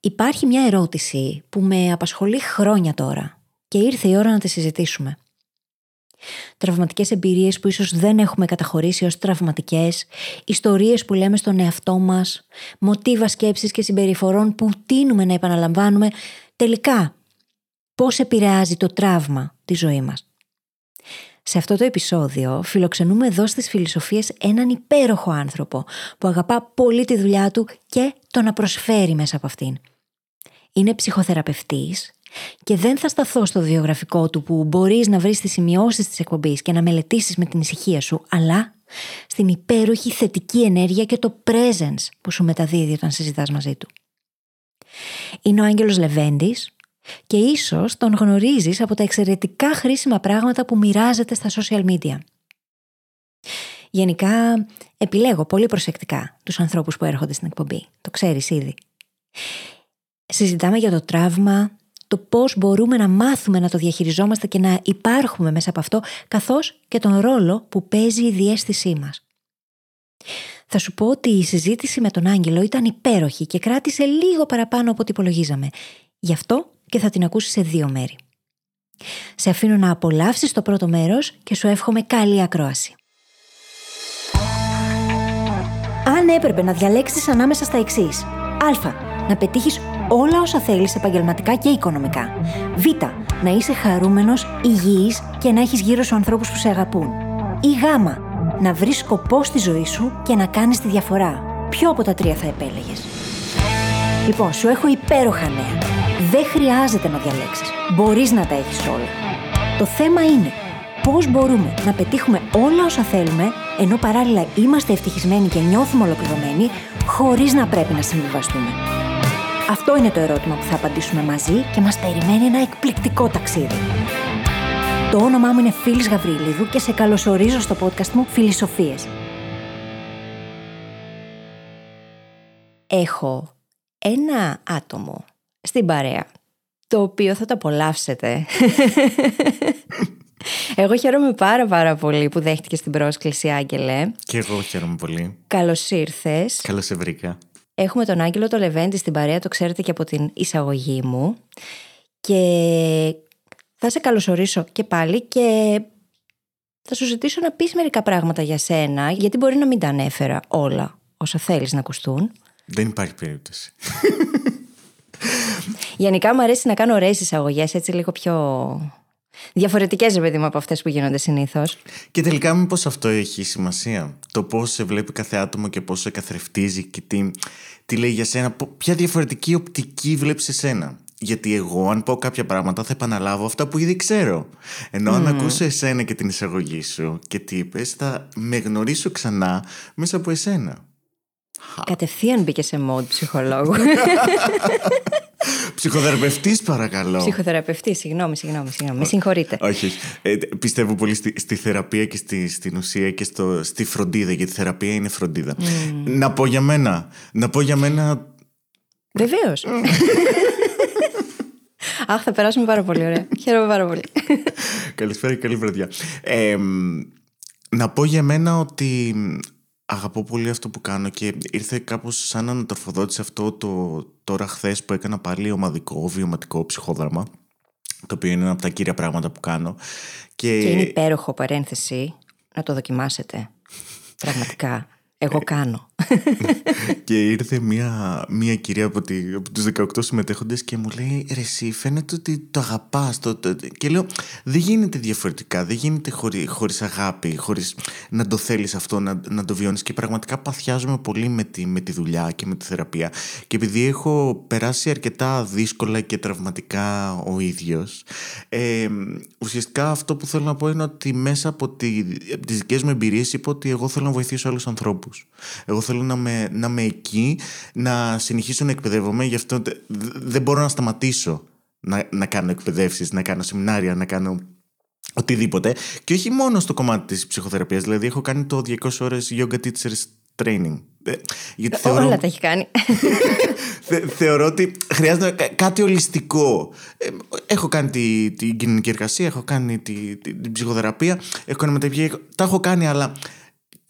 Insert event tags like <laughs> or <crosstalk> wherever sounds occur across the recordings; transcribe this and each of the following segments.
Υπάρχει μια ερώτηση που με απασχολεί χρόνια τώρα και ήρθε η ώρα να τη συζητήσουμε. Τραυματικές εμπειρίες που ίσως δεν έχουμε καταχωρήσει ως τραυματικές, ιστορίες που λέμε στον εαυτό μας, μοτίβα σκέψης και συμπεριφορών που τίνουμε να επαναλαμβάνουμε, τελικά πώς επηρεάζει το τραύμα τη ζωή μας; Σε αυτό το επεισόδιο φιλοξενούμε εδώ στις φιλοσοφίες έναν υπέροχο άνθρωπο που αγαπά πολύ τη δουλειά του και το να προσφέρει μέσα από αυτήν. Είναι ψυχοθεραπευτής και δεν θα σταθώ στο βιογραφικό του που μπορείς να βρεις τις σημειώσεις της εκπομπής και να μελετήσεις με την ησυχία σου, αλλά στην υπέροχη θετική ενέργεια και το presence που σου μεταδίδει όταν συζητάς μαζί του. Είναι ο Άγγελος Λεβέντης, και ίσως τον γνωρίζεις από τα εξαιρετικά χρήσιμα πράγματα που μοιράζεται στα social media. Γενικά, επιλέγω πολύ προσεκτικά τους ανθρώπους που έρχονται στην εκπομπή. Το ξέρεις ήδη. Συζητάμε για το τραύμα, το πώς μπορούμε να μάθουμε να το διαχειριζόμαστε και να υπάρχουμε μέσα από αυτό, καθώς και τον ρόλο που παίζει η διέστησή μας. Θα σου πω ότι η συζήτηση με τον Άγγελο ήταν υπέροχη και κράτησε λίγο παραπάνω από ό,τι υπολογίζαμε. Γι' αυτό και θα την ακούσεις σε δύο μέρη. Σε αφήνω να απολαύσεις το πρώτο μέρος και σου εύχομαι καλή ακρόαση. Αν έπρεπε να διαλέξεις ανάμεσα στα εξής. Α. Να πετύχεις όλα όσα θέλεις επαγγελματικά και οικονομικά. Β. Να είσαι χαρούμενος, υγιής και να έχεις γύρω σου ανθρώπους που σε αγαπούν. Ή Γ. Να βρεις σκοπό στη ζωή σου και να κάνεις τη διαφορά. Ποιο από τα τρία θα επέλεγες; Λοιπόν, σου έχω υπέροχα νέα. Δεν χρειάζεται να διαλέξεις. Μπορείς να τα έχεις όλα. Το θέμα είναι πώς μπορούμε να πετύχουμε όλα όσα θέλουμε, ενώ παράλληλα είμαστε ευτυχισμένοι και νιώθουμε ολοκληρωμένοι, χωρίς να πρέπει να συμβιβαστούμε. Αυτό είναι το ερώτημα που θα απαντήσουμε μαζί και μας περιμένει ένα εκπληκτικό ταξίδι. Το όνομά μου είναι Φίλης Γαβρίλιδου και σε καλωσορίζω στο podcast μου Φιλισοφίες. Έχω ένα άτομο στην παρέα, το οποίο θα το απολαύσετε. <laughs> Εγώ χαίρομαι πάρα πάρα πολύ που δέχτηκε την πρόσκληση, Άγγελε. Και εγώ χαίρομαι πολύ. Καλώς ήρθες. Καλώς σε βρήκα. Έχουμε τον Άγγελο το Λεβέντη στην παρέα, το ξέρετε και από την εισαγωγή μου. Και θα σε καλωσορίσω και πάλι και θα σου ζητήσω να πεις μερικά πράγματα για σένα, γιατί μπορεί να μην τα ανέφερα όλα όσα θέλεις να ακουστούν. Δεν υπάρχει περίπτωση. Γενικά μου αρέσει να κάνω ωραίες εισαγωγές, έτσι λίγο πιο διαφορετικές, παιδί μου, από αυτές που γίνονται συνήθως. Και τελικά, μήπως αυτό έχει σημασία; Το πώς σε βλέπει κάθε άτομο και πώς σε καθρεφτίζει και τι, τι λέει για σένα. Ποια διαφορετική οπτική βλέπεις εσένα. Γιατί εγώ, αν πω κάποια πράγματα, θα επαναλάβω αυτά που ήδη ξέρω. Ενώ αν ακούσω εσένα και την εισαγωγή σου και τι είπες, θα με γνωρίσω ξανά μέσα από εσένα. Κατευθείαν μπήκε σε μόντ ψυχολόγου. <laughs> Ψυχοθεραπευτής, παρακαλώ. Ψυχοθεραπευτής, συγγνώμη, συγγνώμη, συγγνώμη. Με συγχωρείτε. Όχι, Ε, πιστεύω πολύ στη, στη θεραπεία και στη, στην ουσία και στο, στη φροντίδα, γιατί η θεραπεία είναι φροντίδα. Mm. Να πω για μένα. Να πω για μένα. Βεβαίως. <laughs> Αχ, θα περάσουμε πάρα πολύ ωραία. Χαίρομαι πάρα πολύ. Καλησπέρα και καλή βραδιά. Ε, να πω για μένα ότι αγαπώ πολύ αυτό που κάνω και ήρθε κάπως σαν ανατροφοδότηση αυτό το τώρα χθες που έκανα πάλι ομαδικό, βιωματικό ψυχόδραμα το οποίο είναι ένα από τα κύρια πράγματα που κάνω. Και, και είναι υπέροχο παρένθεση να το δοκιμάσετε. Πραγματικά. Εγώ κάνω. Και ήρθε μια, μια κυρία από, τη, από τους 18 συμμετέχοντες και μου λέει «Ρε εσύ φαίνεται ότι το αγαπάς». Το, το, και λέω «Δεν γίνεται διαφορετικά, δεν γίνεται χωρί, χωρίς αγάπη, χωρίς να το θέλεις αυτό, να, να το βιώνεις». Και πραγματικά παθιάζομαι πολύ με τη, με τη δουλειά και με τη θεραπεία. Και επειδή έχω περάσει αρκετά δύσκολα και τραυματικά ο ίδιος, ε, ουσιαστικά αυτό που θέλω να πω είναι ότι μέσα από, τη, από τις δικές μου εμπειρίες είπα ότι εγώ θέλω να βοηθήσω άλλους ανθρώπους. Εγώ θέλω να είμαι, να είμαι εκεί, να συνεχίσω να εκπαιδεύομαι, γι' αυτό δεν μπορώ να σταματήσω να, να κάνω εκπαιδεύσεις, να κάνω σεμινάρια, να κάνω οτιδήποτε. Και όχι μόνο στο κομμάτι της ψυχοθεραπείας, δηλαδή έχω κάνει το 200 ώρες yoga teachers training. Ε, γιατί θεωρώ... Όλα τα έχει κάνει. <laughs> θεωρώ ότι χρειάζεται κάτι ολιστικό. Ε, έχω κάνει την τη κοινωνική εργασία, έχω κάνει την ψυχοθεραπεία, έχω κάνει μεταπτυχία. Τα έχω κάνει, αλλά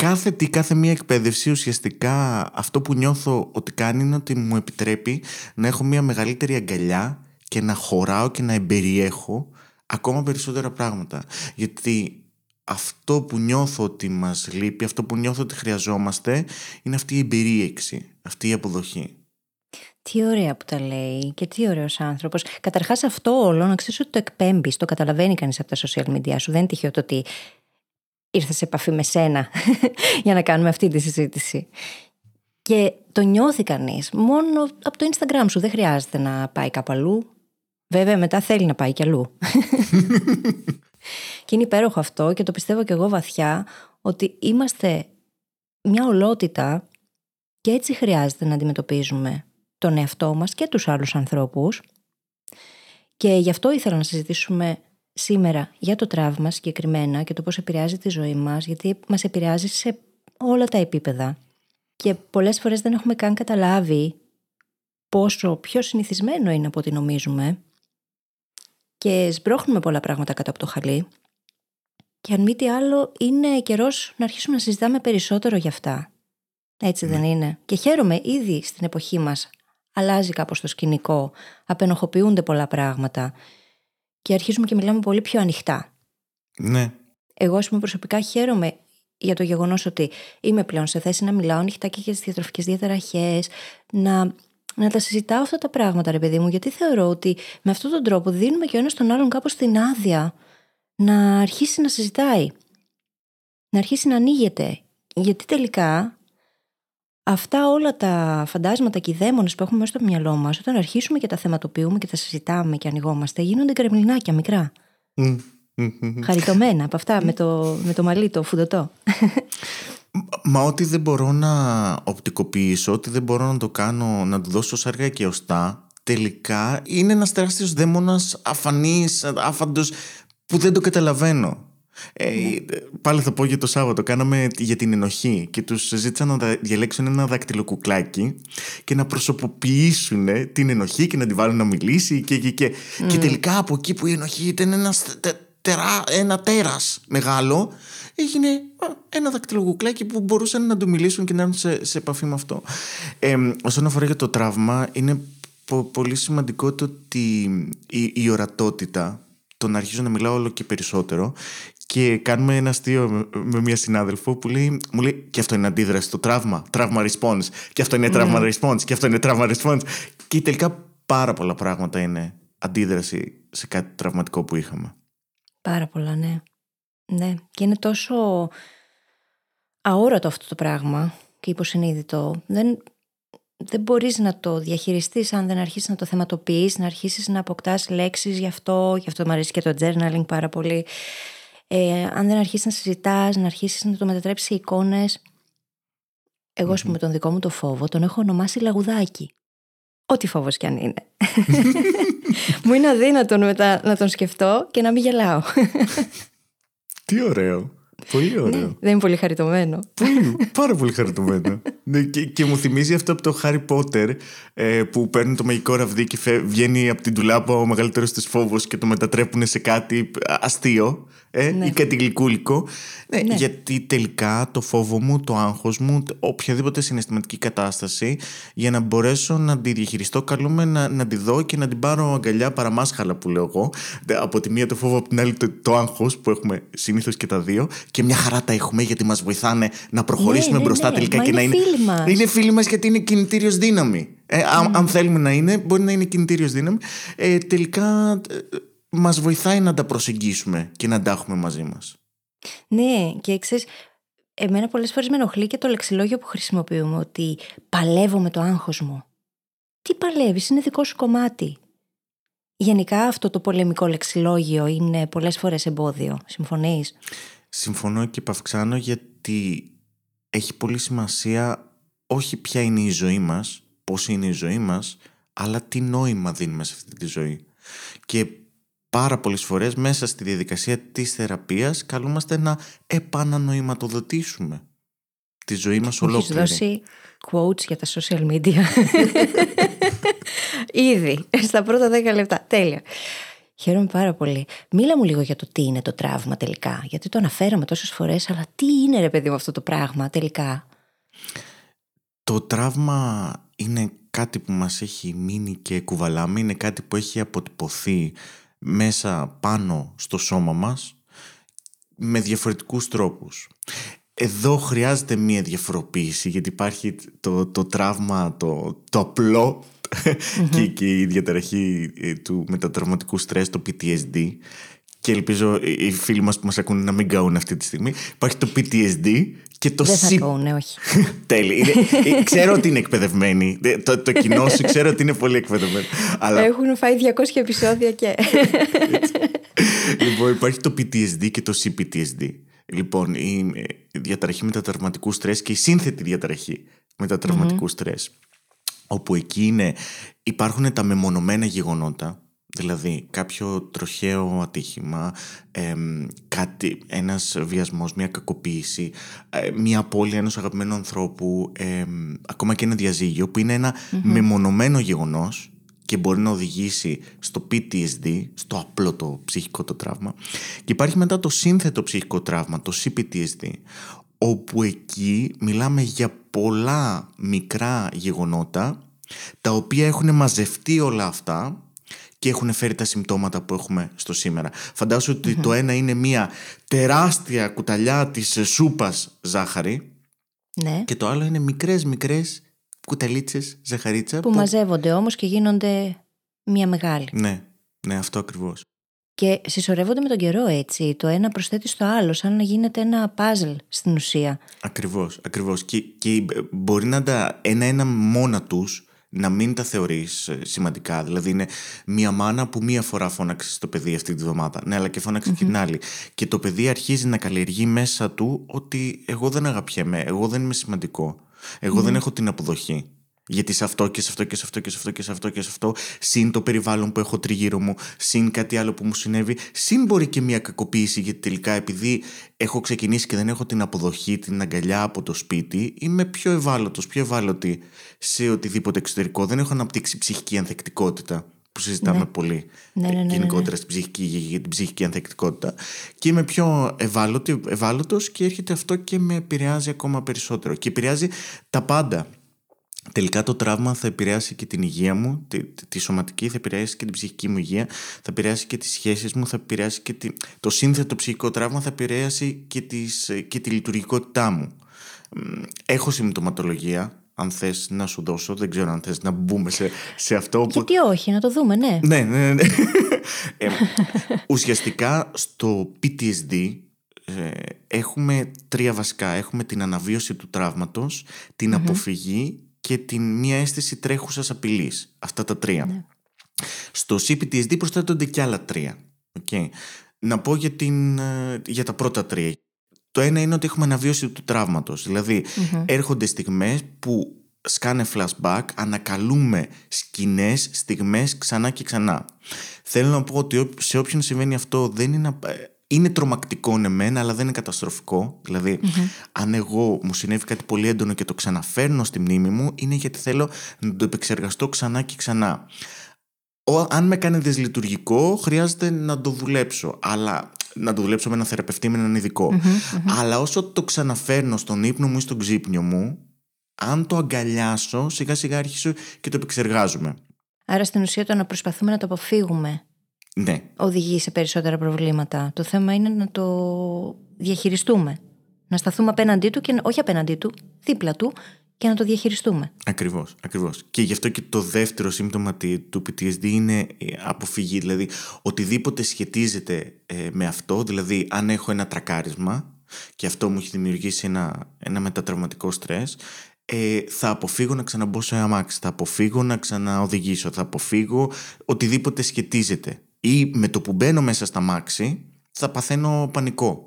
κάθε τι, κάθε μία εκπαίδευση ουσιαστικά αυτό που νιώθω ότι κάνει είναι ότι μου επιτρέπει να έχω μία μεγαλύτερη αγκαλιά και να χωράω και να εμπεριέχω ακόμα περισσότερα πράγματα. Γιατί αυτό που νιώθω ότι μας λείπει, αυτό που νιώθω ότι χρειαζόμαστε είναι αυτή η εμπερίεξη, αυτή η αποδοχή. Τι ωραία που τα λέει και τι ωραίος άνθρωπος. Καταρχάς αυτό όλο να ξέρεις ότι το εκπέμπεις, το καταλαβαίνει κανείς από τα social media σου. Δεν είναι τυχαίο το ότι ήρθες σε επαφή με σένα <laughs> για να κάνουμε αυτή τη συζήτηση. Και το νιώθει κανείς μόνο από το Instagram σου. Δεν χρειάζεται να πάει κάπου αλλού. Βέβαια, μετά θέλει να πάει κι αλλού. <laughs> και είναι υπέροχο αυτό και το πιστεύω κι εγώ βαθιά ότι είμαστε μια ολότητα και έτσι χρειάζεται να αντιμετωπίζουμε τον εαυτό μας και τους άλλους ανθρώπους. Και γι' αυτό ήθελα να συζητήσουμε σήμερα για το τραύμα συγκεκριμένα και το πώς επηρεάζει τη ζωή μας, γιατί μας επηρεάζει σε όλα τα επίπεδα. Και πολλές φορές δεν έχουμε καν καταλάβει πόσο πιο συνηθισμένο είναι από ό,τι νομίζουμε και σμπρώχνουμε πολλά πράγματα κάτω από το χαλί και αν μη τι άλλο είναι καιρός να αρχίσουμε να συζητάμε περισσότερο για αυτά. Έτσι δεν ναι. είναι. Και χαίρομαι ήδη στην εποχή μας αλλάζει κάπως το σκηνικό, απενοχοποιούνται πολλά πράγματα και αρχίζουμε και μιλάμε πολύ πιο ανοιχτά. Ναι. Εγώ, ας πούμε, προσωπικά χαίρομαι για το γεγονός ότι είμαι πλέον σε θέση να μιλάω ανοιχτά και για τις διατροφικές διαταραχές, να, να τα συζητάω αυτά τα πράγματα, ρε παιδί μου, γιατί θεωρώ ότι με αυτόν τον τρόπο δίνουμε και ο ένας τον άλλον κάπως την άδεια να αρχίσει να συζητάει. Να αρχίσει να ανοίγεται. Γιατί τελικά αυτά όλα τα φαντάσματα και οι δαίμονες που έχουμε μέσα στο μυαλό μας, όταν αρχίσουμε και τα θεματοποιούμε και τα συζητάμε και ανοιγόμαστε, γίνονται κρεμλινάκια μικρά. Χαριτωμένα από αυτά με το, με το μαλλί το φουντωτό. Μα ό,τι δεν μπορώ να οπτικοποιήσω, ό,τι δεν μπορώ να το κάνω, να του δώσω σαργά και οστά, τελικά είναι ένας τεράστιος δαίμονας αφανής, άφαντος, που δεν το καταλαβαίνω. Ε, πάλι θα πω για το Σάββατο. Κάναμε για την ενοχή και τους ζήτησαν να διαλέξουν ένα δακτυλοκουκλάκι και να προσωποποιήσουν την ενοχή και να τη βάλουν να μιλήσει. Και, και, και, και τελικά από εκεί που η ενοχή ήταν ένα, τερά, ένα τέρας μεγάλο, έγινε ένα δακτυλοκουκλάκι που μπορούσαν να του μιλήσουν και να έρθουν σε, σε επαφή με αυτό. Ε, όσον αφορά για το τραύμα, είναι πολύ σημαντικό το ότι η, η ορατότητα το να αρχίζω να μιλάω όλο και περισσότερο και κάνουμε ένα αστείο με μια συνάδελφο που λέει, μου λέει και αυτό είναι αντίδραση στο τραύμα, τραύμα response και αυτό είναι τραύμα ναι. response και αυτό είναι τραύμα response και τελικά πάρα πολλά πράγματα είναι αντίδραση σε κάτι τραυματικό που είχαμε. Πάρα πολλά, ναι. Ναι, και είναι τόσο αόρατο αυτό το πράγμα και υποσυνείδητο. Δεν, δεν μπορείς να το διαχειριστείς αν δεν αρχίσεις να το θεματοποιείς, να αρχίσεις να αποκτάς λέξεις γι' αυτό, γι' αυτό μου αρέσει και το journaling πάρα πολύ. Ε, αν δεν αρχίσεις να συζητάς, να αρχίσεις να το μετατρέψεις σε εικόνες. Εγώ, mm-hmm. με τον δικό μου το φόβο, τον έχω ονομάσει λαγουδάκι. Ό,τι φόβος κι αν είναι. <laughs> μου είναι αδύνατο μετά να τον σκεφτώ και να μην γελάω. Τι ωραίο. Πολύ ναι, ωραίο. δεν είναι πολύ χαριτωμένο. Πολύ, πάρα πολύ χαριτωμένο. ναι, και, και, μου θυμίζει αυτό από το Harry Potter ε, που παίρνουν το μαγικό ραβδί και φε, βγαίνει από την τουλάπα ο μεγαλύτερος της φόβος και το μετατρέπουν σε κάτι αστείο ε, ναι. ή κάτι γλυκούλικο. Ναι, ναι, Γιατί τελικά το φόβο μου, το άγχος μου, οποιαδήποτε συναισθηματική κατάσταση, για να μπορέσω να τη διαχειριστώ, καλούμε να, να τη δω και να την πάρω αγκαλιά παραμάσχαλα που λέω εγώ. Από τη μία το φόβο, από την άλλη το, το άγχος που έχουμε συνήθως και τα δύο. Και μια χαρά τα έχουμε γιατί μας βοηθάνε να προχωρήσουμε ναι, ναι μπροστά ναι, τελικά και να είναι. Φίλοι μας. Είναι φίλοι μας γιατί είναι κινητήριος δύναμη. Ε, αν, αν θέλουμε να είναι, μπορεί να είναι κινητήριος δύναμη. Ε, τελικά ε, μας βοηθάει να τα προσεγγίσουμε και να τα έχουμε μαζί μας. Ναι, και ξέρεις, εμένα πολλές φορές με ενοχλεί και το λεξιλόγιο που χρησιμοποιούμε, ότι παλεύω με το άγχος μου. Τι παλεύεις, είναι δικό σου κομμάτι. Γενικά αυτό το πολεμικό λεξιλόγιο είναι πολλές φορές εμπόδιο. Συμφωνείς; Συμφωνώ και παυξάνω γιατί έχει πολύ σημασία όχι ποια είναι η ζωή μας, πώς είναι η ζωή μας, αλλά τι νόημα δίνουμε σε αυτή τη ζωή. Και πάρα πολλές φορές μέσα στη διαδικασία της θεραπείας καλούμαστε να επανανοηματοδοτήσουμε τη ζωή μας ολόκληρη. Έχεις δώσει quotes για τα social media. <laughs> Ήδη, στα πρώτα δέκα λεπτά. Τέλεια. Χαίρομαι πάρα πολύ. Μίλα μου λίγο για το τι είναι το τραύμα τελικά. Γιατί το αναφέραμε τόσες φορές, αλλά τι είναι ρε παιδί μου αυτό το πράγμα τελικά; Το τραύμα είναι κάτι που μας έχει μείνει και κουβαλάμε, είναι κάτι που έχει αποτυπωθεί μέσα πάνω στο σώμα μας με διαφορετικούς τρόπους. Εδώ χρειάζεται μία διαφοροποίηση γιατί υπάρχει το, το τραύμα, το, το απλό και, και η διαταραχή ε, του μετατραυματικού στρες, το PTSD και ελπίζω οι φίλοι μας που μας ακούνε να μην καούν αυτή τη στιγμή. Υπάρχει το PTSD και το Δεν θα καούν, όχι. <laughs> Τέλει. Ε, ξέρω ότι είναι εκπαιδευμένοι. Ε, το, το κοινό σου ξέρω ότι είναι πολύ εκπαιδευμένο. Αλλά... Έχουν φάει 200 επεισόδια και... λοιπόν, υπάρχει το PTSD και το CPTSD. Λοιπόν, η διαταραχή μετατραυματικού στρες και η σύνθετη διαταραχή μετατραυματικού στρες όπου εκεί είναι, υπάρχουν τα μεμονωμένα γεγονότα Δηλαδή κάποιο τροχαίο ατύχημα, κάτι, ένας βιασμός, μια κακοποίηση, ε, μια απώλεια ενός αγαπημένου ανθρώπου, ακόμα και ένα διαζύγιο που είναι μεμονωμένο γεγονός και μπορεί να οδηγήσει στο PTSD, στο απλό το ψυχικό το τραύμα. Και υπάρχει μετά το σύνθετο ψυχικό τραύμα, το CPTSD, όπου εκεί μιλάμε για πολλά μικρά γεγονότα τα οποία έχουν μαζευτεί όλα αυτά και έχουν φέρει τα συμπτώματα που έχουμε στο σήμερα. Φαντάσου ότι το ένα είναι μια τεράστια κουταλιά της σούπας ζάχαρη ναι. και το άλλο είναι μικρές μικρές κουταλίτσες ζαχαρίτσα που, που... μαζεύονται όμως και γίνονται μια μεγάλη. Ναι, ναι αυτό ακριβώς. Και συσσωρεύονται με τον καιρό έτσι. Το ένα προσθέτει στο άλλο, σαν να γίνεται ένα παζλ στην ουσία. Ακριβώς, ακριβώς. Και, και μπορεί να τα ένα-ένα μόνα τους να μην τα θεωρείς ε, σημαντικά. Δηλαδή, είναι μία μάνα που μία φορά φώναξε στο παιδί αυτή τη βδομάδα. Ναι, αλλά και φώναξε και την άλλη. Και το παιδί αρχίζει να καλλιεργεί μέσα του ότι εγώ δεν αγαπιέμαι, εγώ δεν είμαι σημαντικό. Εγώ δεν έχω την αποδοχή. Γιατί σε αυτό και σε αυτό και σε αυτό και σε αυτό και σε αυτό και σε αυτό, συν το περιβάλλον που έχω τριγύρω μου, συν κάτι άλλο που μου συνέβη, συν μπορεί και μια κακοποίηση, γιατί τελικά επειδή έχω ξεκινήσει και δεν έχω την αποδοχή, την αγκαλιά από το σπίτι, είμαι πιο ευάλωτος, πιο ευάλωτη σε οτιδήποτε εξωτερικό. Δεν έχω αναπτύξει ψυχική ανθεκτικότητα που συζητάμε ναι. πολύ ναι, ναι, ναι, γενικότερα στην ψυχική, για την ψυχική ανθεκτικότητα και είμαι πιο ευάλωτη, ευάλωτος και έρχεται αυτό και με επηρεάζει ακόμα περισσότερο και επηρεάζει τα πάντα Τελικά το τραύμα θα επηρεάσει και την υγεία μου, τη, τη, σωματική, θα επηρεάσει και την ψυχική μου υγεία, θα επηρεάσει και τις σχέσεις μου, θα επηρεάσει και τη, το σύνθετο ψυχικό τραύμα, θα επηρεάσει και, τις, και τη λειτουργικότητά μου. Έχω συμπτωματολογία, αν θες να σου δώσω, δεν ξέρω αν θες να μπούμε σε, σε αυτό. Γιατί όχι, να το δούμε, ναι. Ναι, ναι, ναι. ε, ουσιαστικά στο PTSD ε, έχουμε τρία βασικά. Έχουμε την αναβίωση του τραύματος, την αποφυγή και την μία αίσθηση τρέχουσας απειλής. Αυτά τα τρία. Ναι. Στο CPTSD προσθέτονται και άλλα τρία. Okay. Να πω για, την, ε, για τα πρώτα τρία. Το ένα είναι ότι έχουμε αναβίωση του τραύματος. Δηλαδή έρχονται στιγμές που σκάνε flashback, ανακαλούμε σκηνές, στιγμές ξανά και ξανά. Θέλω να πω ότι σε όποιον συμβαίνει αυτό δεν είναι ε, είναι τρομακτικό ναι μεν, αλλά δεν είναι καταστροφικό. Δηλαδή, αν εγώ μου συνέβη κάτι πολύ έντονο και το ξαναφέρνω στη μνήμη μου, είναι γιατί θέλω να το επεξεργαστώ ξανά και ξανά. Ο, αν με κάνει δυσλειτουργικό, χρειάζεται να το δουλέψω. Αλλά να το δουλέψω με έναν θεραπευτή, με έναν Αλλά όσο το ξαναφέρνω στον ύπνο μου ή στον ξύπνιο μου, αν το αγκαλιάσω, σιγά σιγά αρχίσω και το επεξεργάζομαι. Άρα στην ουσία το να προσπαθούμε να το αποφύγουμε ναι. οδηγεί σε περισσότερα προβλήματα. Το θέμα είναι να το διαχειριστούμε. Να σταθούμε απέναντί του και όχι απέναντί του, δίπλα του και να το διαχειριστούμε. Ακριβώς, ακριβώς. Και γι' αυτό και το δεύτερο σύμπτωμα του PTSD είναι αποφυγή. Δηλαδή, οτιδήποτε σχετίζεται ε, με αυτό, δηλαδή αν έχω ένα τρακάρισμα και αυτό μου έχει δημιουργήσει ένα, ένα μετατραυματικό στρες, ε, θα αποφύγω να ξαναμπώ σε αμάξι, θα αποφύγω να ξαναοδηγήσω, θα αποφύγω οτιδήποτε σχετίζεται ή με το που μπαίνω μέσα στα μάξι θα παθαίνω πανικό.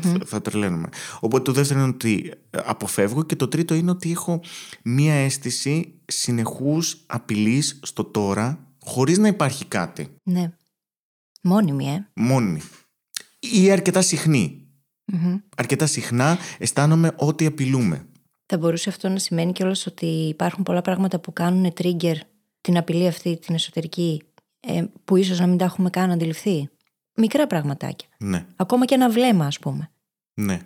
Θα, θα τρελαίνουμε. Οπότε το δεύτερο είναι ότι αποφεύγω και το τρίτο είναι ότι έχω μία αίσθηση συνεχούς απειλής στο τώρα χωρίς να υπάρχει κάτι. Ναι. Μόνιμη, ε. Μόνιμη. Ή αρκετά Αρκετά συχνά αισθάνομαι ότι απειλούμε. Θα μπορούσε αυτό να σημαίνει κιόλας ότι υπάρχουν πολλά πράγματα που κάνουν trigger την απειλή αυτή την εσωτερική ε, που ίσως να μην τα έχουμε καν αντιληφθεί. Μικρά πραγματάκια. Ναι. Ακόμα και ένα βλέμμα, ας πούμε. Ναι.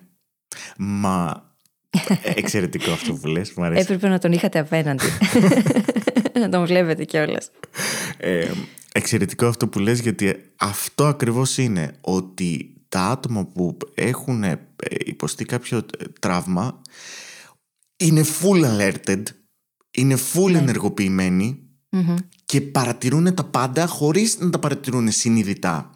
Μα. Ε, εξαιρετικό αυτό που λες, μου αρέσει. Έπρεπε να τον είχατε απέναντι. <laughs> να τον βλέπετε κιόλας. Ε, εξαιρετικό αυτό που λες γιατί αυτό ακριβώς είναι ότι τα άτομα που έχουν ε, υποστεί κάποιο ε, τραύμα είναι full alerted, είναι full ενεργοποιημένοι και παρατηρούν τα πάντα χωρίς να τα παρατηρούν συνειδητά.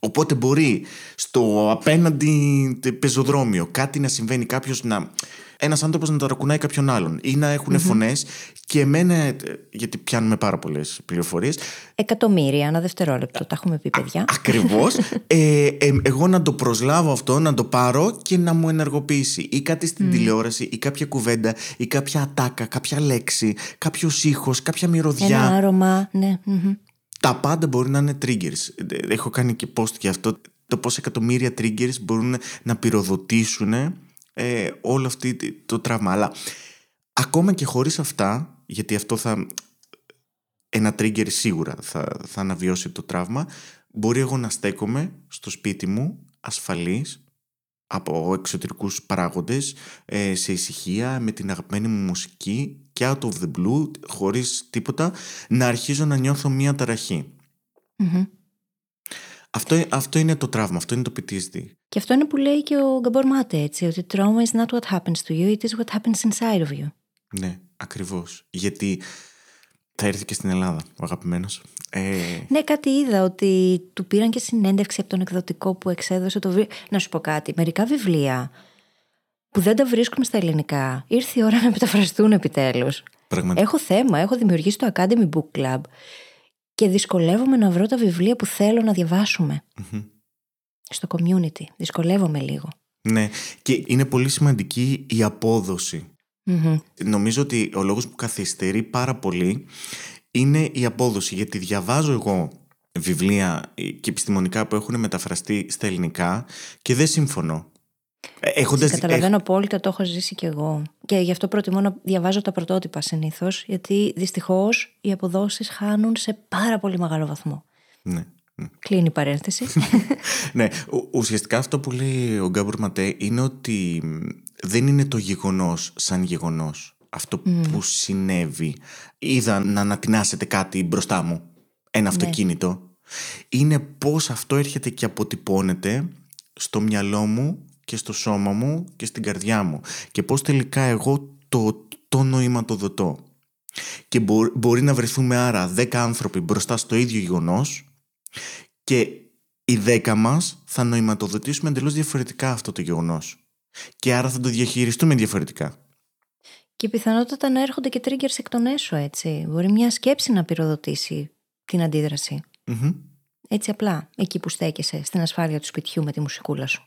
Οπότε μπορεί στο απέναντι πεζοδρόμιο κάτι να συμβαίνει, κάποιος να. Ένας άνθρωπος να ταρακουνάει κάποιον άλλον ή να έχουν mm φωνές και εμένα. Γιατί πιάνουμε πάρα πολλές πληροφορίες. Εκατομμύρια, ένα δευτερόλεπτο. Τα έχουμε πει, παιδιά. Ακριβώς. <laughs> ε, ε, εγώ να το προσλάβω αυτό, να το πάρω και να μου ενεργοποιήσει. Ή κάτι στην τηλεόραση, ή κάποια κουβέντα, ή κάποια ατάκα, κάποια λέξη, κάποιος ήχος, κάποια μυρωδιά. Ένα άρωμα, ναι. Τα πάντα μπορεί να είναι triggers. Έχω κάνει και post για αυτό. Το πόσα εκατομμύρια triggers μπορούν να πυροδοτήσουν ε, όλο αυτό το τραύμα. Αλλά ακόμα και χωρίς αυτά, γιατί αυτό θα... Ένα trigger σίγουρα θα, θα αναβιώσει το τραύμα. Μπορεί εγώ να στέκομαι στο σπίτι μου ασφαλής από εξωτερικούς παράγοντες ε, σε ησυχία με την αγαπημένη μου μουσική και out of the blue χωρίς τίποτα να αρχίζω να νιώθω μία Αυτό, αυτό είναι το τραύμα, αυτό είναι το PTSD. Και αυτό είναι που λέει και ο Γκαμπορ Μάτε έτσι, ότι trauma is not what happens to you, it is what happens inside of you. Ναι, ακριβώς. Γιατί θα έρθει και στην Ελλάδα ο αγαπημένος. Ε... Ναι, κάτι είδα ότι του πήραν και συνέντευξη από τον εκδοτικό που εξέδωσε το βιβλίο. Να σου πω κάτι. Μερικά βιβλία που δεν τα βρίσκουμε στα ελληνικά. Ήρθε η ώρα να μεταφραστούν επιτέλους. Έχω θέμα. Έχω δημιουργήσει το Academy Book Club και δυσκολεύομαι να βρω τα βιβλία που θέλω να διαβασουμε Στο community. Δυσκολεύομαι λίγο. Ναι, και είναι πολύ σημαντική η απόδοση. Νομίζω ότι ο λόγος που καθυστερεί πάρα πολύ είναι η απόδοση. Γιατί διαβάζω εγώ βιβλία και επιστημονικά που έχουν μεταφραστεί στα ελληνικά και δεν συμφωνώ. Ε, έχοντας... Καταλαβαίνω απόλυτα, το έχω ζήσει κι εγώ. Και γι' αυτό προτιμώ να διαβάζω τα πρωτότυπα συνήθως, γιατί δυστυχώς οι αποδόσεις χάνουν σε πάρα πολύ μεγάλο βαθμό. Ναι. Κλείνει η παρένθεση. <laughs> ναι, ουσιαστικά αυτό που λέει ο Γκάμπορ Ματέ είναι ότι δεν είναι το γεγονός σαν γεγονός αυτό που συνέβη. Είδα να ανατινάσετε κάτι μπροστά μου, ένα ναι. αυτοκίνητο. Είναι πώς αυτό έρχεται και αποτυπώνεται στο μυαλό μου και στο σώμα μου και στην καρδιά μου. Και πώς τελικά εγώ το, το νοηματοδοτώ. Και μπορεί να βρεθούμε άρα δέκα άνθρωποι μπροστά στο ίδιο γεγονός και οι δέκα μας θα νοηματοδοτήσουμε εντελώς διαφορετικά αυτό το γεγονός. Και άρα θα το διαχειριστούμε διαφορετικά. Και πιθανότατα να έρχονται και triggers εκ των έσω, έτσι. Μπορεί μια σκέψη να πυροδοτήσει την αντιδραση Έτσι απλά, εκεί που στέκεσαι, στην ασφάλεια του σπιτιού με τη μουσικούλα σου.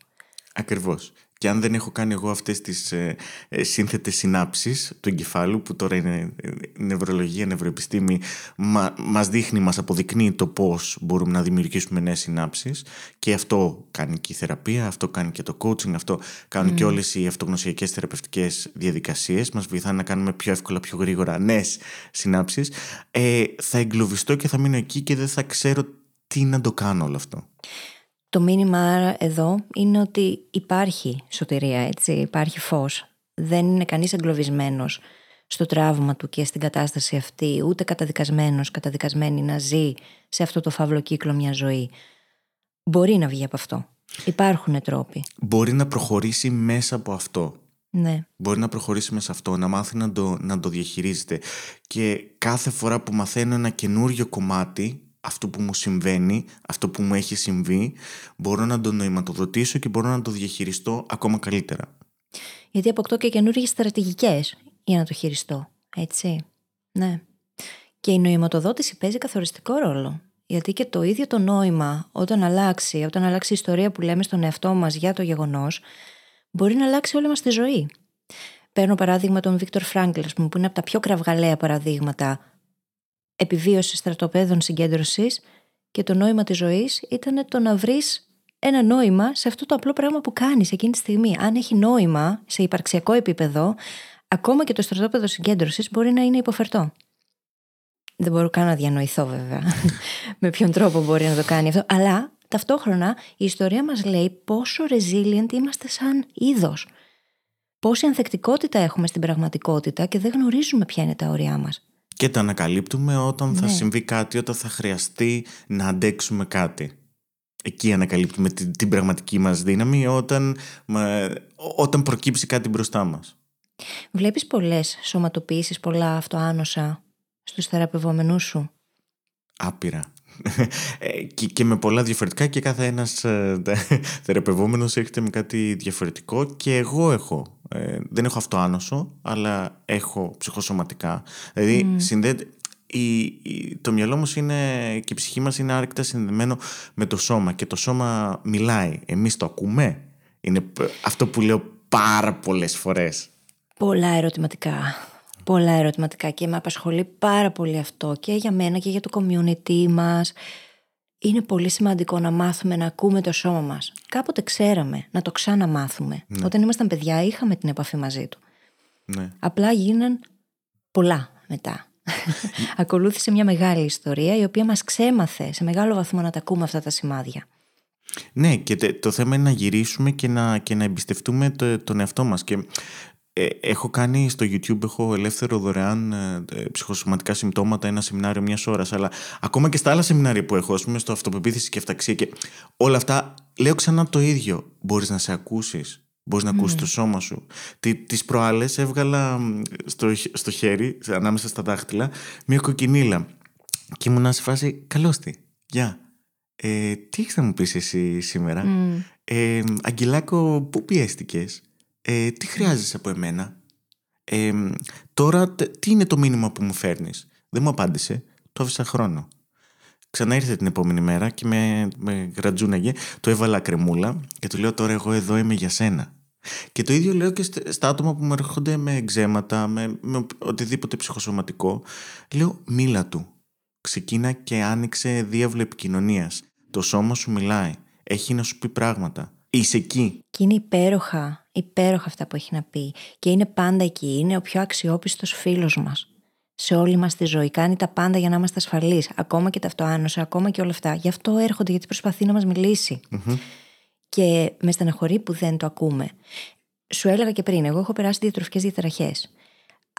Ακριβώς. Και αν δεν έχω κάνει εγώ αυτές τις ε, ε, σύνθετες συνάψεις του εγκεφάλου που τώρα είναι ε, νευρολογία, νευροεπιστήμη μα, μας δείχνει, μας αποδεικνύει το πώς μπορούμε να δημιουργήσουμε νέες συνάψεις. Και αυτό κάνει και η θεραπεία, αυτό κάνει και το coaching, αυτό κάνουν και όλες οι αυτογνωσιακές θεραπευτικές διαδικασίες. Μας βοηθάνε να κάνουμε πιο εύκολα, πιο γρήγορα νέες συνάψεις. Ε, θα εγκλωβιστώ και θα μείνω εκεί και δεν θα ξέρω τι να το κάνω όλο αυτό. Το μήνυμα εδώ είναι ότι υπάρχει σωτηρία, έτσι, υπάρχει φως. Δεν είναι κανείς εγκλωβισμένος στο τραύμα του και στην κατάσταση αυτή, ούτε καταδικασμένος, καταδικασμένη να ζει σε αυτό το φαύλο κύκλο μια ζωή. Μπορεί να βγει από αυτό. Υπάρχουν τρόποι. Μπορεί να προχωρήσει μέσα από αυτό. Ναι. Μπορεί να προχωρήσει μέσα αυτό, να μάθει να το, να το διαχειρίζεται. Και κάθε φορά που μαθαίνω ένα καινούριο κομμάτι αυτό που μου συμβαίνει, αυτό που μου έχει συμβεί, μπορώ να το νοηματοδοτήσω και μπορώ να το διαχειριστώ ακόμα καλύτερα. Γιατί αποκτώ και καινούργιες στρατηγικές για να το χειριστώ. Έτσι. Ναι. Και η νοηματοδότηση παίζει καθοριστικό ρόλο. Γιατί και το ίδιο το νόημα, όταν αλλάξει, όταν αλλάξει η ιστορία που λέμε στον εαυτό μας για το γεγονός, μπορεί να αλλάξει όλη μας τη ζωή. Παίρνω παράδειγμα τον Βίκτορ Φράγκλ, που είναι από τα πιο κραυγαλαία παραδείγματα επιβίωσης στρατοπέδων συγκέντρωσης και το νόημα της ζωής ήταν το να βρεις ένα νόημα σε αυτό το απλό πράγμα που κάνεις εκείνη τη στιγμή. Αν έχει νόημα σε υπαρξιακό επίπεδο, ακόμα και το στρατόπεδο συγκέντρωσης μπορεί να είναι υποφερτό. Δεν μπορώ καν να διανοηθώ βέβαια <laughs> με ποιον τρόπο μπορεί να το κάνει αυτό. Αλλά ταυτόχρονα η ιστορία μας λέει πόσο resilient είμαστε σαν είδος. Πόση ανθεκτικότητα έχουμε στην πραγματικότητα και δεν γνωρίζουμε ποια είναι τα όρια μας. Και τα ανακαλύπτουμε όταν θα ναι. συμβεί κάτι, όταν θα χρειαστεί να αντέξουμε κάτι. Εκεί ανακαλύπτουμε την, την πραγματική μας δύναμη όταν, όταν προκύψει κάτι μπροστά μας. Βλέπεις πολλές σωματοποιήσεις, πολλά αυτοάνοσα στους θεραπευόμενούς σου; Άπειρα. Ε, και, και με πολλά διαφορετικά και κάθε ένας ε, θεραπευόμενος έρχεται με κάτι διαφορετικό και εγώ έχω. Ε, δεν έχω αυτοάνωσο, αλλά έχω ψυχοσωματικά. Δηλαδή mm. συνδέεται, η, το μυαλό μας είναι και η ψυχή μας είναι άρρηκτα συνδεμένο με το σώμα και το σώμα μιλάει. Εμείς το ακούμε. Είναι αυτό που λέω πάρα πολλές φορές. Πολλά ερωτηματικά. Πολλά ερωτηματικά και με απασχολεί πάρα πολύ αυτό και για μένα και για το community μας. Είναι πολύ σημαντικό να μάθουμε να ακούμε το σώμα μας. Κάποτε ξέραμε να το ξαναμάθουμε. Ναι. Όταν ήμασταν παιδιά είχαμε την επαφή μαζί του. Ναι. Απλά γίναν πολλά μετά. <laughs> Ακολούθησε μια μεγάλη ιστορία η οποία μας ξέμαθε σε μεγάλο βαθμό να τα ακούμε αυτά τα σημάδια. Ναι και το θέμα είναι να γυρίσουμε και να, και να εμπιστευτούμε το, τον εαυτό μας και ε, έχω κάνει στο YouTube, έχω ελεύθερο δωρεάν ε, ε, ψυχοσωματικά συμπτώματα, ένα σεμινάριο μιας ώρας. Αλλά ακόμα και στα άλλα σεμινάρια που έχω, ας πούμε, στο αυτοπεποίθηση και αυταξία και όλα αυτά, λέω ξανά το ίδιο. Μπορείς να σε ακούσεις. Μπορείς να ακούσεις το σώμα σου. Τι προάλλες έβγαλα στο, στο χέρι, ανάμεσα στα δάχτυλα, μια κοκκινίλα. Και ήμουν σε φάση, καλώς τη. Γεια. Ε, τι έχεις να μου πεις εσύ σήμερα, mm. ε, Αγγελάκο, πού πιέστηκες, ε, τι χρειάζεσαι από εμένα; Ε, τώρα τι είναι το μήνυμα που μου φέρνεις; Δεν μου απάντησε. Το άφησα χρόνο. Ξανά ήρθε την επόμενη μέρα και με, με γρατζούναγε. Το έβαλα κρεμούλα και του λέω τώρα εγώ εδώ είμαι για σένα. Και το ίδιο λέω και στα άτομα που μου έρχονται με εξέματα, με, με οτιδήποτε ψυχοσωματικό. Λέω μίλα του. Ξεκίνα και άνοιξε διάβλο επικοινωνίας. Το σώμα σου μιλάει. Έχει να σου πει πράγματα. Είσαι εκεί. Και είναι υπέροχα, υπέροχα αυτά που έχει να πει. Και είναι πάντα εκεί. Είναι ο πιο αξιόπιστος φίλος μας. Σε όλη μας τη ζωή. Κάνει τα πάντα για να είμαστε ασφαλείς. Ακόμα και τα αυτοάνωσα, ακόμα και όλα αυτά. Γι' αυτό έρχονται, γιατί προσπαθεί να μας μιλήσει. Και με στεναχωρεί που δεν το ακούμε. Σου έλεγα και πριν, εγώ έχω περάσει διατροφικές διαταραχές.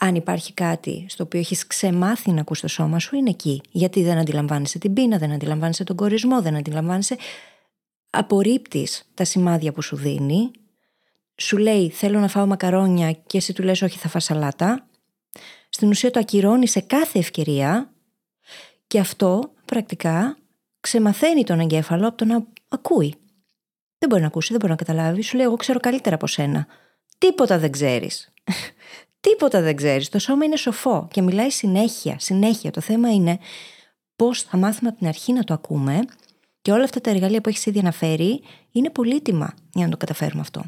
Αν υπάρχει κάτι στο οποίο έχεις ξεμάθει να ακούς το σώμα σου, είναι εκεί. Γιατί δεν αντιλαμβάνεσαι την πείνα, δεν αντιλαμβάνεσαι τον κορισμό, δεν αντιλαμβάνεσαι απορρίπτεις τα σημάδια που σου δίνει, σου λέει θέλω να φάω μακαρόνια και εσύ του λες όχι θα φας σαλάτα, στην ουσία το ακυρώνει σε κάθε ευκαιρία και αυτό πρακτικά ξεμαθαίνει τον εγκέφαλο από το να ακούει. Δεν μπορεί να ακούσει, δεν μπορεί να καταλάβει. Σου λέει: Εγώ ξέρω καλύτερα από σένα. Τίποτα δεν ξέρεις. <laughs> Τίποτα δεν ξέρεις. Το σώμα είναι σοφό και μιλάει συνέχεια. Συνέχεια. Το θέμα είναι πώς θα μάθουμε από την αρχή να το ακούμε και όλα αυτά τα εργαλεία που έχεις ήδη αναφέρει είναι πολύτιμα για να το καταφέρουμε αυτό.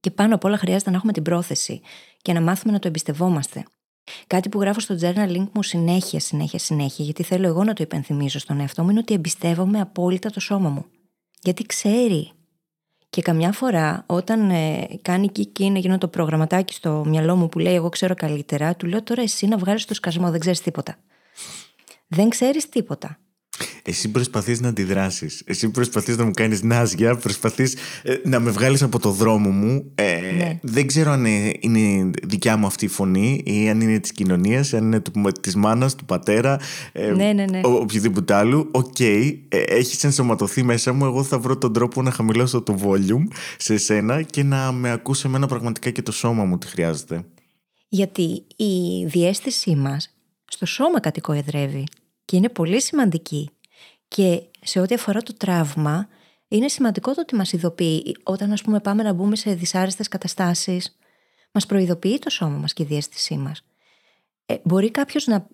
Και πάνω απ' όλα χρειάζεται να έχουμε την πρόθεση και να μάθουμε να το εμπιστευόμαστε. Κάτι που γράφω στο journaling μου συνέχεια, συνέχεια, συνέχεια, γιατί θέλω εγώ να το υπενθυμίζω στον εαυτό μου, είναι ότι εμπιστεύομαι απόλυτα το σώμα μου. Γιατί ξέρει. Και καμιά φορά, όταν ε, κάνει και εκείνο εκείνο το προγραμματάκι στο μυαλό μου που λέει Εγώ ξέρω καλύτερα, του λέω τώρα εσύ να βγάλεις το σκασμό, δεν ξέρεις τίποτα. Δεν ξέρεις τίποτα. Εσύ προσπαθείς να αντιδράσεις. Εσύ προσπαθείς να μου κάνεις νάζια, προσπαθείς ε, να με βγάλεις από το δρόμο μου. Ε, ναι. Δεν ξέρω αν είναι, δικιά μου αυτή η φωνή ή αν είναι της κοινωνίας, αν είναι του, της μάνας, του πατέρα, ε, ναι, ναι, ναι. Ο, οποιοδήποτε άλλου. OK, okay, ε, έχεις ενσωματωθεί μέσα μου, εγώ θα βρω τον τρόπο να χαμηλώσω το volume σε σένα και να με ακούσει εμένα πραγματικά και το σώμα μου τι χρειάζεται. Γιατί η διαίσθησή μας στο σώμα κατοικοεδρεύει και είναι πολύ σημαντική. Και σε ό,τι αφορά το τραύμα, είναι σημαντικό το ότι μας ειδοποιεί όταν, ας πούμε, πάμε να μπούμε σε δυσάρεστες καταστάσεις. Μας προειδοποιεί το σώμα μας και η διαίσθησή μας. Ε, μπορεί κάποιος να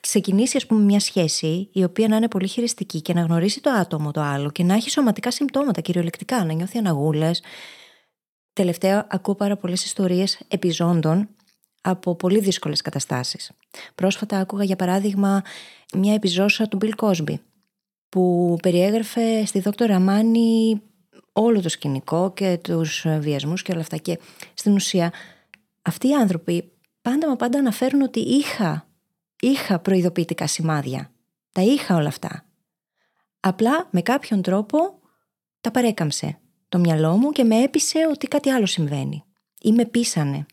ξεκινήσει, ας πούμε, μια σχέση η οποία να είναι πολύ χειριστική και να γνωρίσει το άτομο το άλλο και να έχει σωματικά συμπτώματα, κυριολεκτικά, να νιώθει αναγούλες. Τελευταία, ακούω πάρα πολλές ιστορίες επιζώντων από πολύ δύσκολες καταστάσεις. Πρόσφατα άκουγα, για παράδειγμα, μια επιζώσα του Bill Cosby, που περιέγραφε στη δόκτωρα Αμάνη όλο το σκηνικό και τους βιασμούς και όλα αυτά. Και στην ουσία αυτοί οι άνθρωποι πάντα μα πάντα αναφέρουν ότι είχα είχα προειδοποιητικά σημάδια. Τα είχα όλα αυτά. Απλά με κάποιον τρόπο τα παρέκαμψε το μυαλό μου και με έπεισε ότι κάτι άλλο συμβαίνει. Ή με πείσανε.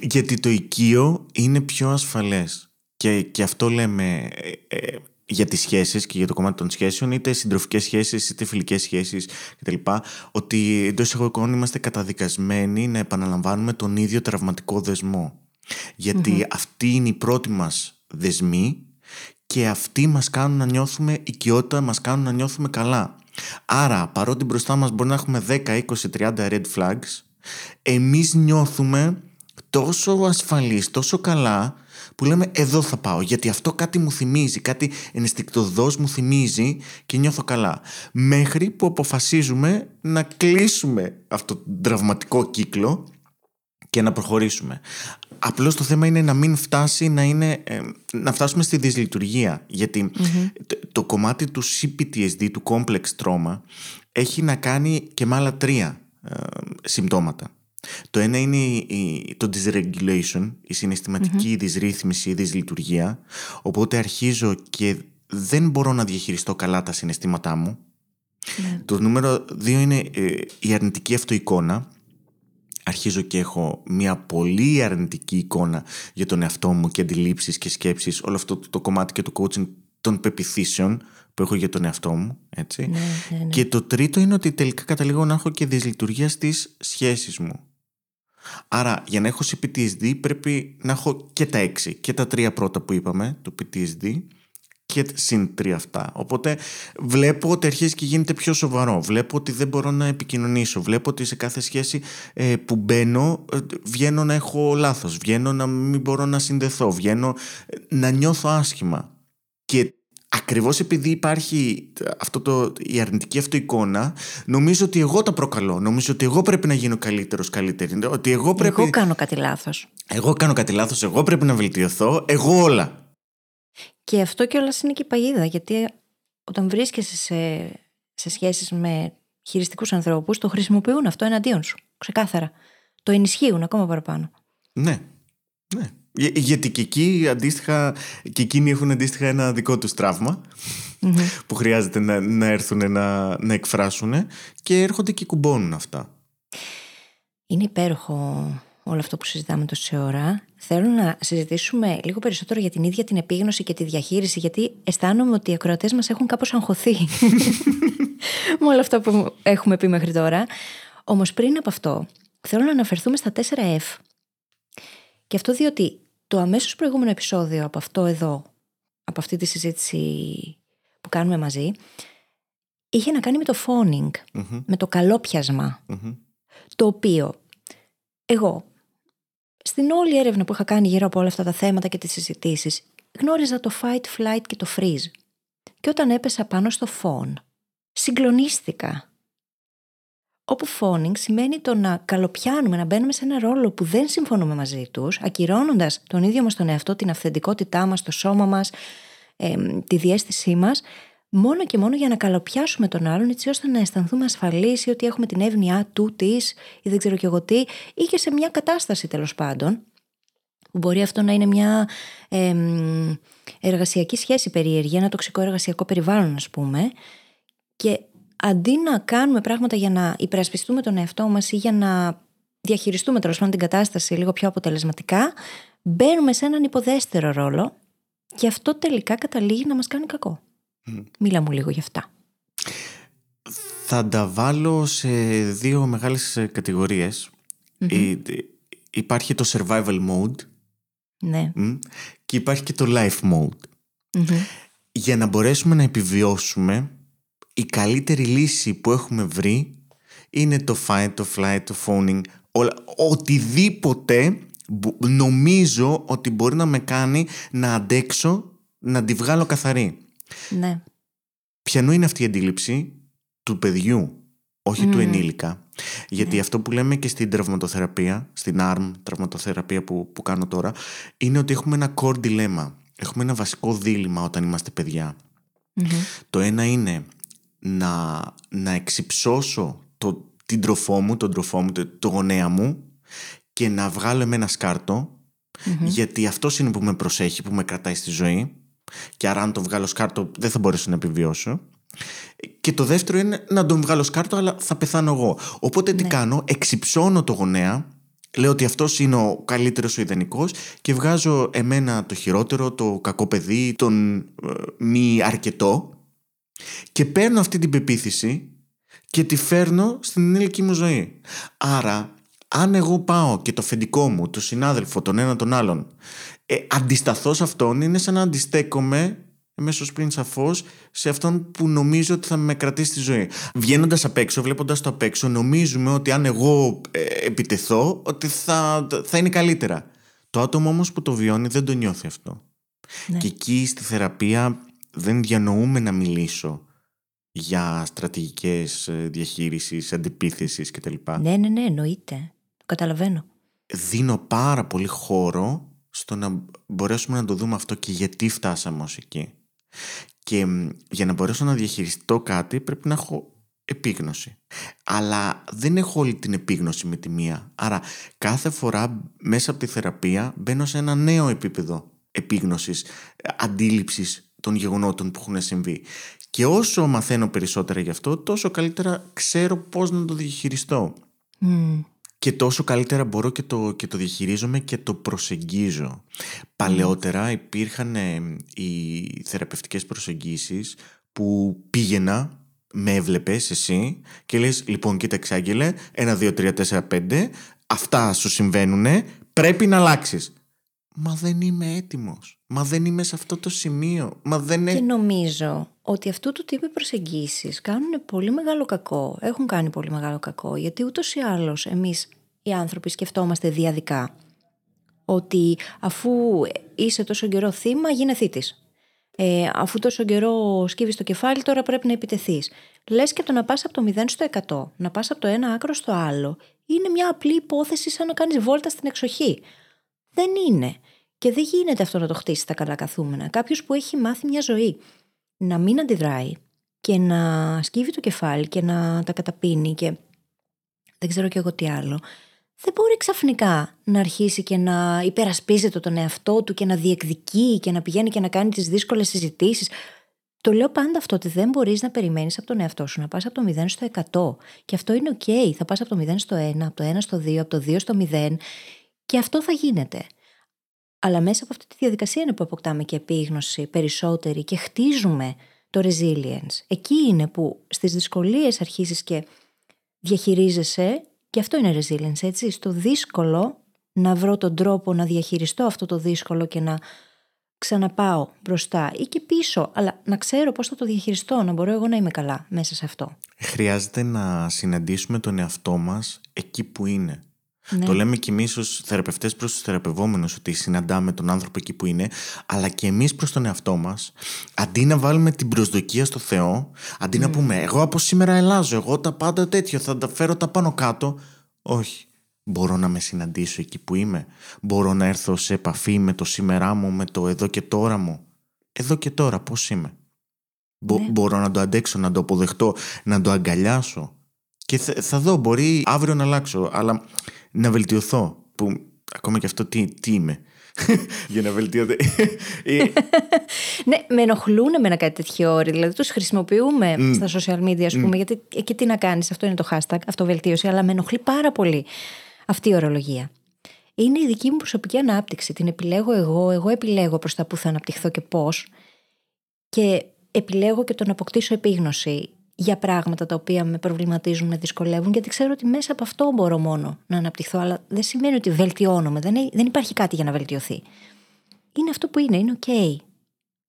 Γιατί το οικείο είναι πιο ασφαλές. Και, και αυτό λέμε ε, ε, για τις σχέσεις και για το κομμάτι των σχέσεων, είτε συντροφικές σχέσεις, είτε φιλικές σχέσεις κτλ. Ότι εντός εισαγωγικών είμαστε καταδικασμένοι να επαναλαμβάνουμε τον ίδιο τραυματικό δεσμό. Γιατί αυτοί είναι οι πρώτοι μας δεσμοί και αυτοί μας κάνουν να νιώθουμε οικειότητα, μας κάνουν να νιώθουμε καλά. Άρα, παρότι μπροστά μας μπορεί να έχουμε 10, 20, 30 red flags, εμείς νιώθουμε τόσο ασφαλείς, τόσο καλά που λέμε εδώ θα πάω γιατί αυτό κάτι μου θυμίζει, κάτι ενστικτοδός μου θυμίζει και νιώθω καλά. Μέχρι που αποφασίζουμε να κλείσουμε αυτό το τραυματικό κύκλο και να προχωρήσουμε. Απλώς το θέμα είναι να μην φτάσει να, είναι, ε, να φτάσουμε στη δυσλειτουργία. το, κομμάτι του CPTSD, του complex trauma, έχει να κάνει και με άλλα τρία ε, συμπτώματα. Το ένα είναι η, το dysregulation, η συναισθηματική mm-hmm. δυσρύθμιση, η δυσλειτουργία. Οπότε αρχίζω και δεν μπορώ να διαχειριστώ καλά τα συναισθήματά μου. Ναι. Το νούμερο δύο είναι ε, η αρνητική αυτοεικόνα. Αρχίζω και έχω μια πολύ αρνητική εικόνα για τον εαυτό μου και αντιλήψεις και σκέψεις. Όλο αυτό το, κομμάτι και το coaching των πεπιθήσεων που έχω για τον εαυτό μου. Έτσι. Ναι, ναι, και το τρίτο είναι ότι τελικά καταλήγω να έχω και δυσλειτουργία στις σχέσεις μου. Άρα για να έχω σε PTSD πρέπει να έχω και τα έξι και τα τρία πρώτα που είπαμε, το PTSD και συν τρία αυτά. Οπότε βλέπω ότι αρχίζει και γίνεται πιο σοβαρό. Βλέπω ότι δεν μπορώ να επικοινωνήσω. Βλέπω ότι σε κάθε σχέση ε, που μπαίνω ε, βγαίνω να έχω λάθος. Βγαίνω να μην μπορώ να συνδεθώ. Βγαίνω ε, να νιώθω άσχημα. Και Ακριβώς επειδή υπάρχει αυτό το, η αρνητική αυτό εικόνα, νομίζω ότι εγώ τα προκαλώ. Νομίζω ότι εγώ πρέπει να γίνω καλύτερος, καλύτερη. Ότι εγώ, πρέπει... εγώ κάνω κάτι λάθος. Εγώ κάνω κάτι λάθος, εγώ πρέπει να βελτιωθώ, εγώ όλα. Και αυτό κιόλας είναι και η παγίδα, γιατί όταν βρίσκεσαι σε, σε σχέσεις με χειριστικούς ανθρώπους, το χρησιμοποιούν αυτό εναντίον σου. Ξεκάθαρα. Το ενισχύουν ακόμα παραπάνω. Ναι. Ναι. Γιατί και εκεί αντίστοιχα, και εκείνοι έχουν αντίστοιχα ένα δικό τους τραυμα που χρειάζεται να, να έρθουν να, να εκφράσουν και έρχονται και κουμπώνουν αυτά. Είναι υπέροχο όλο αυτό που συζητάμε τόση ώρα. Θέλω να συζητήσουμε λίγο περισσότερο για την ίδια την επίγνωση και τη διαχείριση, γιατί αισθάνομαι ότι οι ακροατές μας έχουν κάπως αγχωθεί <laughs> με όλα αυτά που έχουμε πει μέχρι τώρα. Όμως πριν από αυτό, θέλω να αναφερθούμε στα 4F. Και αυτό διότι το αμέσως προηγούμενο επεισόδιο από αυτό εδώ, από αυτή τη συζήτηση που κάνουμε μαζί, είχε να κάνει με το phoning, με το καλόπιασμα, το οποίο εγώ στην όλη έρευνα που είχα κάνει γύρω από όλα αυτά τα θέματα και τις συζητήσεις, γνώριζα το fight, flight και το freeze. Και όταν έπεσα πάνω στο phone, συγκλονίστηκα όπου phoning σημαίνει το να καλοπιάνουμε, να μπαίνουμε σε ένα ρόλο που δεν συμφωνούμε μαζί τους, ακυρώνοντας τον ίδιο μας τον εαυτό, την αυθεντικότητά μας, το σώμα μας, τη διέστησή μας, μόνο και μόνο για να καλοπιάσουμε τον άλλον, έτσι ώστε να αισθανθούμε ασφαλείς ή ότι έχουμε την εύνοιά του, της ή δεν ξέρω κι εγώ τι, ή και σε μια κατάσταση τέλος πάντων. Που μπορεί αυτό να είναι μια ε, εργασιακή σχέση περίεργη, ένα τοξικό εργασιακό περιβάλλον, ας πούμε. Και αντί να κάνουμε πράγματα για να υπερασπιστούμε τον εαυτό μας ή για να διαχειριστούμε τέλος πάντων την κατάσταση λίγο πιο αποτελεσματικά, μπαίνουμε σε έναν υποδέστερο ρόλο και αυτό τελικά καταλήγει να μας κάνει κακό. Mm. Μίλα μου λίγο γι' αυτά. Θα τα βάλω σε δύο μεγάλες υπάρχει το survival mode ναι. και υπάρχει και το life mode. Για να μπορέσουμε να επιβιώσουμε η καλύτερη λύση που έχουμε βρει είναι το fight, το flight, το phoning, όλα, οτιδήποτε νομίζω ότι μπορεί να με κάνει να αντέξω, να τη βγάλω καθαρή. Ναι. Ποιανού είναι αυτή η αντίληψη; Του παιδιού, όχι του ενήλικα. Γιατί ναι. αυτό που λέμε και στην τραυματοθεραπεία, στην ARM τραυματοθεραπεία που, που κάνω τώρα, είναι ότι έχουμε ένα core dilemma. Έχουμε ένα βασικό δίλημα όταν είμαστε Το ένα είναι να, να εξυψώσω το, την τροφό μου, τον τροφό μου, το, το γονέα μου και να βγάλω με ένα σκάρτο Γιατί αυτός είναι που με προσέχει, που με κρατάει στη ζωή. Και άρα, αν τον βγάλω σκάρτο, δεν θα μπορέσω να επιβιώσω. Και το δεύτερο είναι να τον βγάλω σκάρτο, αλλά θα πεθάνω εγώ. Οπότε τι Ναι. κάνω, εξυψώνω το γονέα, λέω ότι αυτός είναι ο καλύτερος ο ιδανικός και βγάζω εμένα το χειρότερο, το κακό παιδί, τον ε, μη αρκετό και παίρνω αυτή την πεποίθηση και τη φέρνω στην ενήλικη μου ζωή. Άρα, αν εγώ πάω και το φεντικό μου, το συνάδελφο, τον ένα τον άλλον, ε, αντισταθώ σε αυτόν, είναι σαν να αντιστέκομαι μέσω πριν σαφώς σε αυτόν που νομίζω ότι θα με κρατήσει στη ζωή. Βγαίνοντας απ' έξω, βλέποντας το απ' έξω, νομίζουμε ότι αν εγώ ε, επιτεθώ, ότι θα, θα είναι καλύτερα. Το άτομο όμως που το βιώνει δεν το νιώθει αυτό. Ναι. Και εκεί στη θεραπεία δεν διανοούμε να μιλήσω για στρατηγικές ε, διαχείρισης, αντιπίθεσης κτλ. Ναι, ναι, ναι, εννοείται. Το καταλαβαίνω. Δίνω πάρα πολύ χώρο στο να μπορέσουμε να το δούμε αυτό και γιατί φτάσαμε ως εκεί. Και μ, για να μπορέσω να διαχειριστώ κάτι πρέπει να έχω επίγνωση. Αλλά δεν έχω όλη την επίγνωση με τη μία. Άρα κάθε φορά μέσα από τη θεραπεία μπαίνω σε ένα νέο επίπεδο επίγνωσης, ε, αντίληψης των γεγονότων που έχουν συμβεί. Και όσο μαθαίνω περισσότερα γι' αυτό, τόσο καλύτερα ξέρω πώς να το διαχειριστώ. Μμ. Και τόσο καλύτερα μπορώ και το, και το διαχειρίζομαι και το προσεγγίζω. Παλαιότερα υπήρχαν ε, οι θεραπευτικές προσεγγίσεις που πήγαινα, με έβλεπες εσύ και λες λοιπόν κοίταξε Άγγελε, 1, 2, 3, 4, 5, αυτά σου συμβαίνουν, πρέπει να αλλάξεις. Μα δεν είμαι έτοιμος. Μα δεν είμαι σε αυτό το σημείο. Μα δεν Και είναι... νομίζω ότι αυτού του τύπου προσεγγίσεις κάνουν πολύ μεγάλο κακό. Έχουν κάνει πολύ μεγάλο κακό. Γιατί ούτως ή άλλως εμείς οι άνθρωποι σκεφτόμαστε διαδικά. Ότι αφού είσαι τόσο καιρό θύμα, γίνε θήτης. Ε, αφού τόσο καιρό σκύβεις το κεφάλι, τώρα πρέπει να επιτεθείς. Λες και το να πας από το 0 στο 100, να πας από το ένα άκρο στο άλλο, είναι μια απλή υπόθεση σαν να κάνεις βόλτα στην εξοχή. Δεν είναι. Και δεν γίνεται αυτό να το χτίσει τα καλά καθούμενα. Κάποιος που έχει μάθει μια ζωή να μην αντιδράει και να σκύβει το κεφάλι και να τα καταπίνει και δεν ξέρω κι εγώ τι άλλο, δεν μπορεί ξαφνικά να αρχίσει και να υπερασπίζεται τον εαυτό του και να διεκδικεί και να πηγαίνει και να κάνει τις δύσκολες συζητήσεις. Το λέω πάντα αυτό ότι δεν μπορείς να περιμένεις από τον εαυτό σου να πας από το 0 στο 100 και αυτό είναι ok, θα πας από το 0 στο 1, από το 1 στο 2, από το 2 στο 0 και αυτό θα γίνεται. Αλλά μέσα από αυτή τη διαδικασία είναι που αποκτάμε και επίγνωση περισσότερη και χτίζουμε το resilience. Εκεί είναι που στις δυσκολίες αρχίζεις και διαχειρίζεσαι και αυτό είναι resilience, έτσι. Στο δύσκολο να βρω τον τρόπο να διαχειριστώ αυτό το δύσκολο και να ξαναπάω μπροστά ή και πίσω, αλλά να ξέρω πώς θα το διαχειριστώ, να μπορώ εγώ να είμαι καλά μέσα σε αυτό. Χρειάζεται να συναντήσουμε τον εαυτό μας εκεί που είναι. Ναι. Το λέμε κι εμείς ως θεραπευτές προς τους θεραπευόμενους ότι συναντάμε τον άνθρωπο εκεί που είναι, αλλά και εμείς προς τον εαυτό μας, αντί να βάλουμε την προσδοκία στο Θεό, αντί να πούμε Εγώ από σήμερα ελάζω, εγώ τα πάντα τέτοιο, θα τα φέρω τα πάνω κάτω. Όχι. Μπορώ να με συναντήσω εκεί που είμαι. Μπορώ να έρθω σε επαφή με το σήμερά μου, με το εδώ και τώρα μου. Εδώ και τώρα, πώς είμαι. Μπο- Ναι. Μπορώ να το αντέξω, να το αποδεχτώ, να το αγκαλιάσω. Και θα, θα δω, μπορεί αύριο να αλλάξω, αλλά να βελτιωθώ. Που ακόμα και αυτό τι, τι είμαι. <laughs> Για να βελτιωθεί. <laughs> Ε, Ναι, με ενοχλούν εμένα κάτι τέτοιο όροι. Δηλαδή, τους χρησιμοποιούμε στα social media, ας πούμε, γιατί εκεί τι να κάνεις, αυτό είναι το hashtag, αυτοβελτίωση, αλλά με ενοχλεί πάρα πολύ αυτή η ορολογία. Είναι η δική μου προσωπική ανάπτυξη. Την επιλέγω εγώ, εγώ επιλέγω προς τα που θα αναπτυχθώ και πώς. Και επιλέγω και το να αποκτήσω επίγνωση για πράγματα τα οποία με προβληματίζουν, με δυσκολεύουν, γιατί ξέρω ότι μέσα από αυτό μπορώ μόνο να αναπτυχθώ. Αλλά δεν σημαίνει ότι βελτιώνομαι. Δεν, δεν υπάρχει κάτι για να βελτιωθεί. Είναι αυτό που είναι, είναι οκ.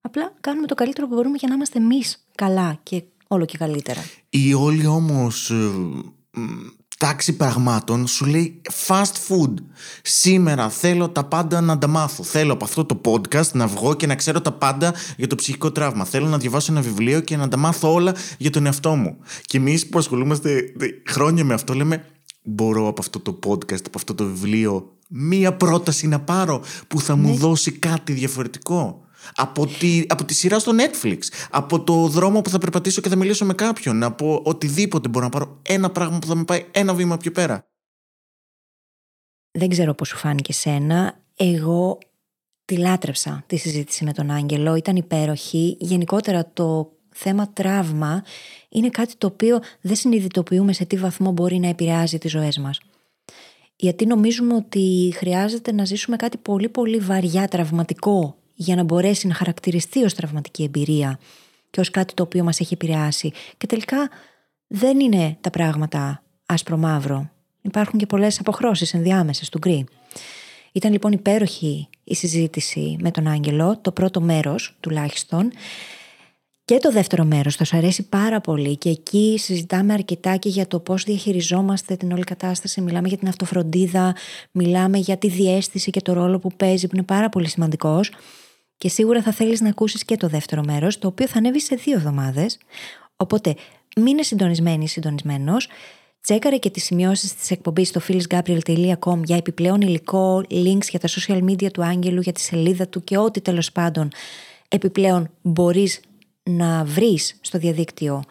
Απλά κάνουμε το καλύτερο που μπορούμε για να είμαστε εμείς καλά και όλο και καλύτερα. η όλη όμως ε, μ, τάξη πραγμάτων σου λέει fast food. Σήμερα θέλω τα πάντα να τα μάθω. Θέλω από αυτό το podcast να βγω και να ξέρω τα πάντα για το ψυχικό τραύμα. Θέλω να διαβάσω ένα βιβλίο και να τα μάθω όλα για τον εαυτό μου. Και εμείς που ασχολούμαστε δε, χρόνια με αυτό λέμε μπορώ από αυτό το podcast, από αυτό το βιβλίο μία πρόταση να πάρω που θα μου δώσει κάτι διαφορετικό. Από τη, από τη σειρά στο Netflix. Από το δρόμο που θα περπατήσω και θα μιλήσω με κάποιον. Από οτιδήποτε μπορώ να πάρω ένα πράγμα που θα με πάει ένα βήμα πιο πέρα. Δεν ξέρω πώς σου φάνηκε σένα. Εγώ τη λάτρεψα τη συζήτηση με τον Άγγελο, ήταν υπέροχη. Γενικότερα το θέμα τραύμα είναι κάτι το οποίο δεν συνειδητοποιούμε σε τι βαθμό μπορεί να επηρεάζει τις ζωές μας. Γιατί νομίζουμε ότι χρειάζεται να ζήσουμε κάτι πολύ πολύ βαριά τραυματικό για να μπορέσει να χαρακτηριστεί ως τραυματική εμπειρία και ως κάτι το οποίο μας έχει επηρεάσει. Και τελικά δεν είναι τα πράγματα άσπρο-μαύρο. Υπάρχουν και πολλές αποχρώσεις ενδιάμεσες του γκρι. Ήταν λοιπόν υπέροχη η συζήτηση με τον Άγγελο, το πρώτο μέρος τουλάχιστον. Και το δεύτερο μέρος θα σου αρέσει πάρα πολύ και εκεί συζητάμε αρκετά και για το πώς διαχειριζόμαστε την όλη κατάσταση. Μιλάμε για την αυτοφροντίδα, μιλάμε για τη διέστηση και το ρόλο που παίζει που είναι πάρα πολύ σημαντικός. Και σίγουρα θα θέλεις να ακούσεις και το δεύτερο μέρος, το οποίο θα ανέβει σε δύο εβδομάδες. Οπότε μείνε συντονισμένη ή συντονισμένος. Τσέκαρε και τις σημειώσεις της εκπομπής στο phyllisgabriel.com για επιπλέον υλικό, links για τα social media του Άγγελου, για τη σελίδα του και ό,τι τέλος πάντων επιπλέον μπορείς να βρεις στο διαδίκτυο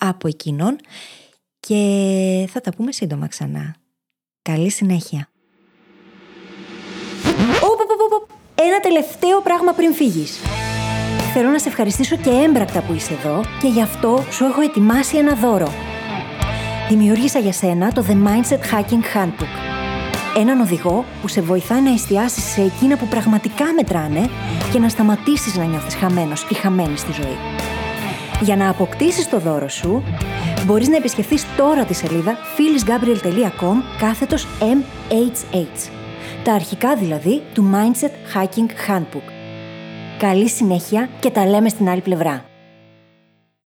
από εκείνον και θα τα πούμε σύντομα ξανά. Καλή συνέχεια. Ένα τελευταίο πράγμα πριν φύγεις. Θέλω να σε ευχαριστήσω και έμπρακτα που είσαι εδώ και γι' αυτό σου έχω ετοιμάσει ένα δώρο. Δημιούργησα για σένα το The Mindset Hacking Handbook. Έναν οδηγό που σε βοηθάει να εστιάσεις σε εκείνα που πραγματικά μετράνε και να σταματήσεις να νιώθεις χαμένος ή χαμένη στη ζωή. Για να αποκτήσεις το δώρο σου, μπορείς να επισκεφθείς τώρα τη σελίδα phyllisgabriel.com κάθετος MHH. Τα αρχικά δηλαδή του Mindset Hacking Handbook. Καλή συνέχεια και τα λέμε στην άλλη πλευρά.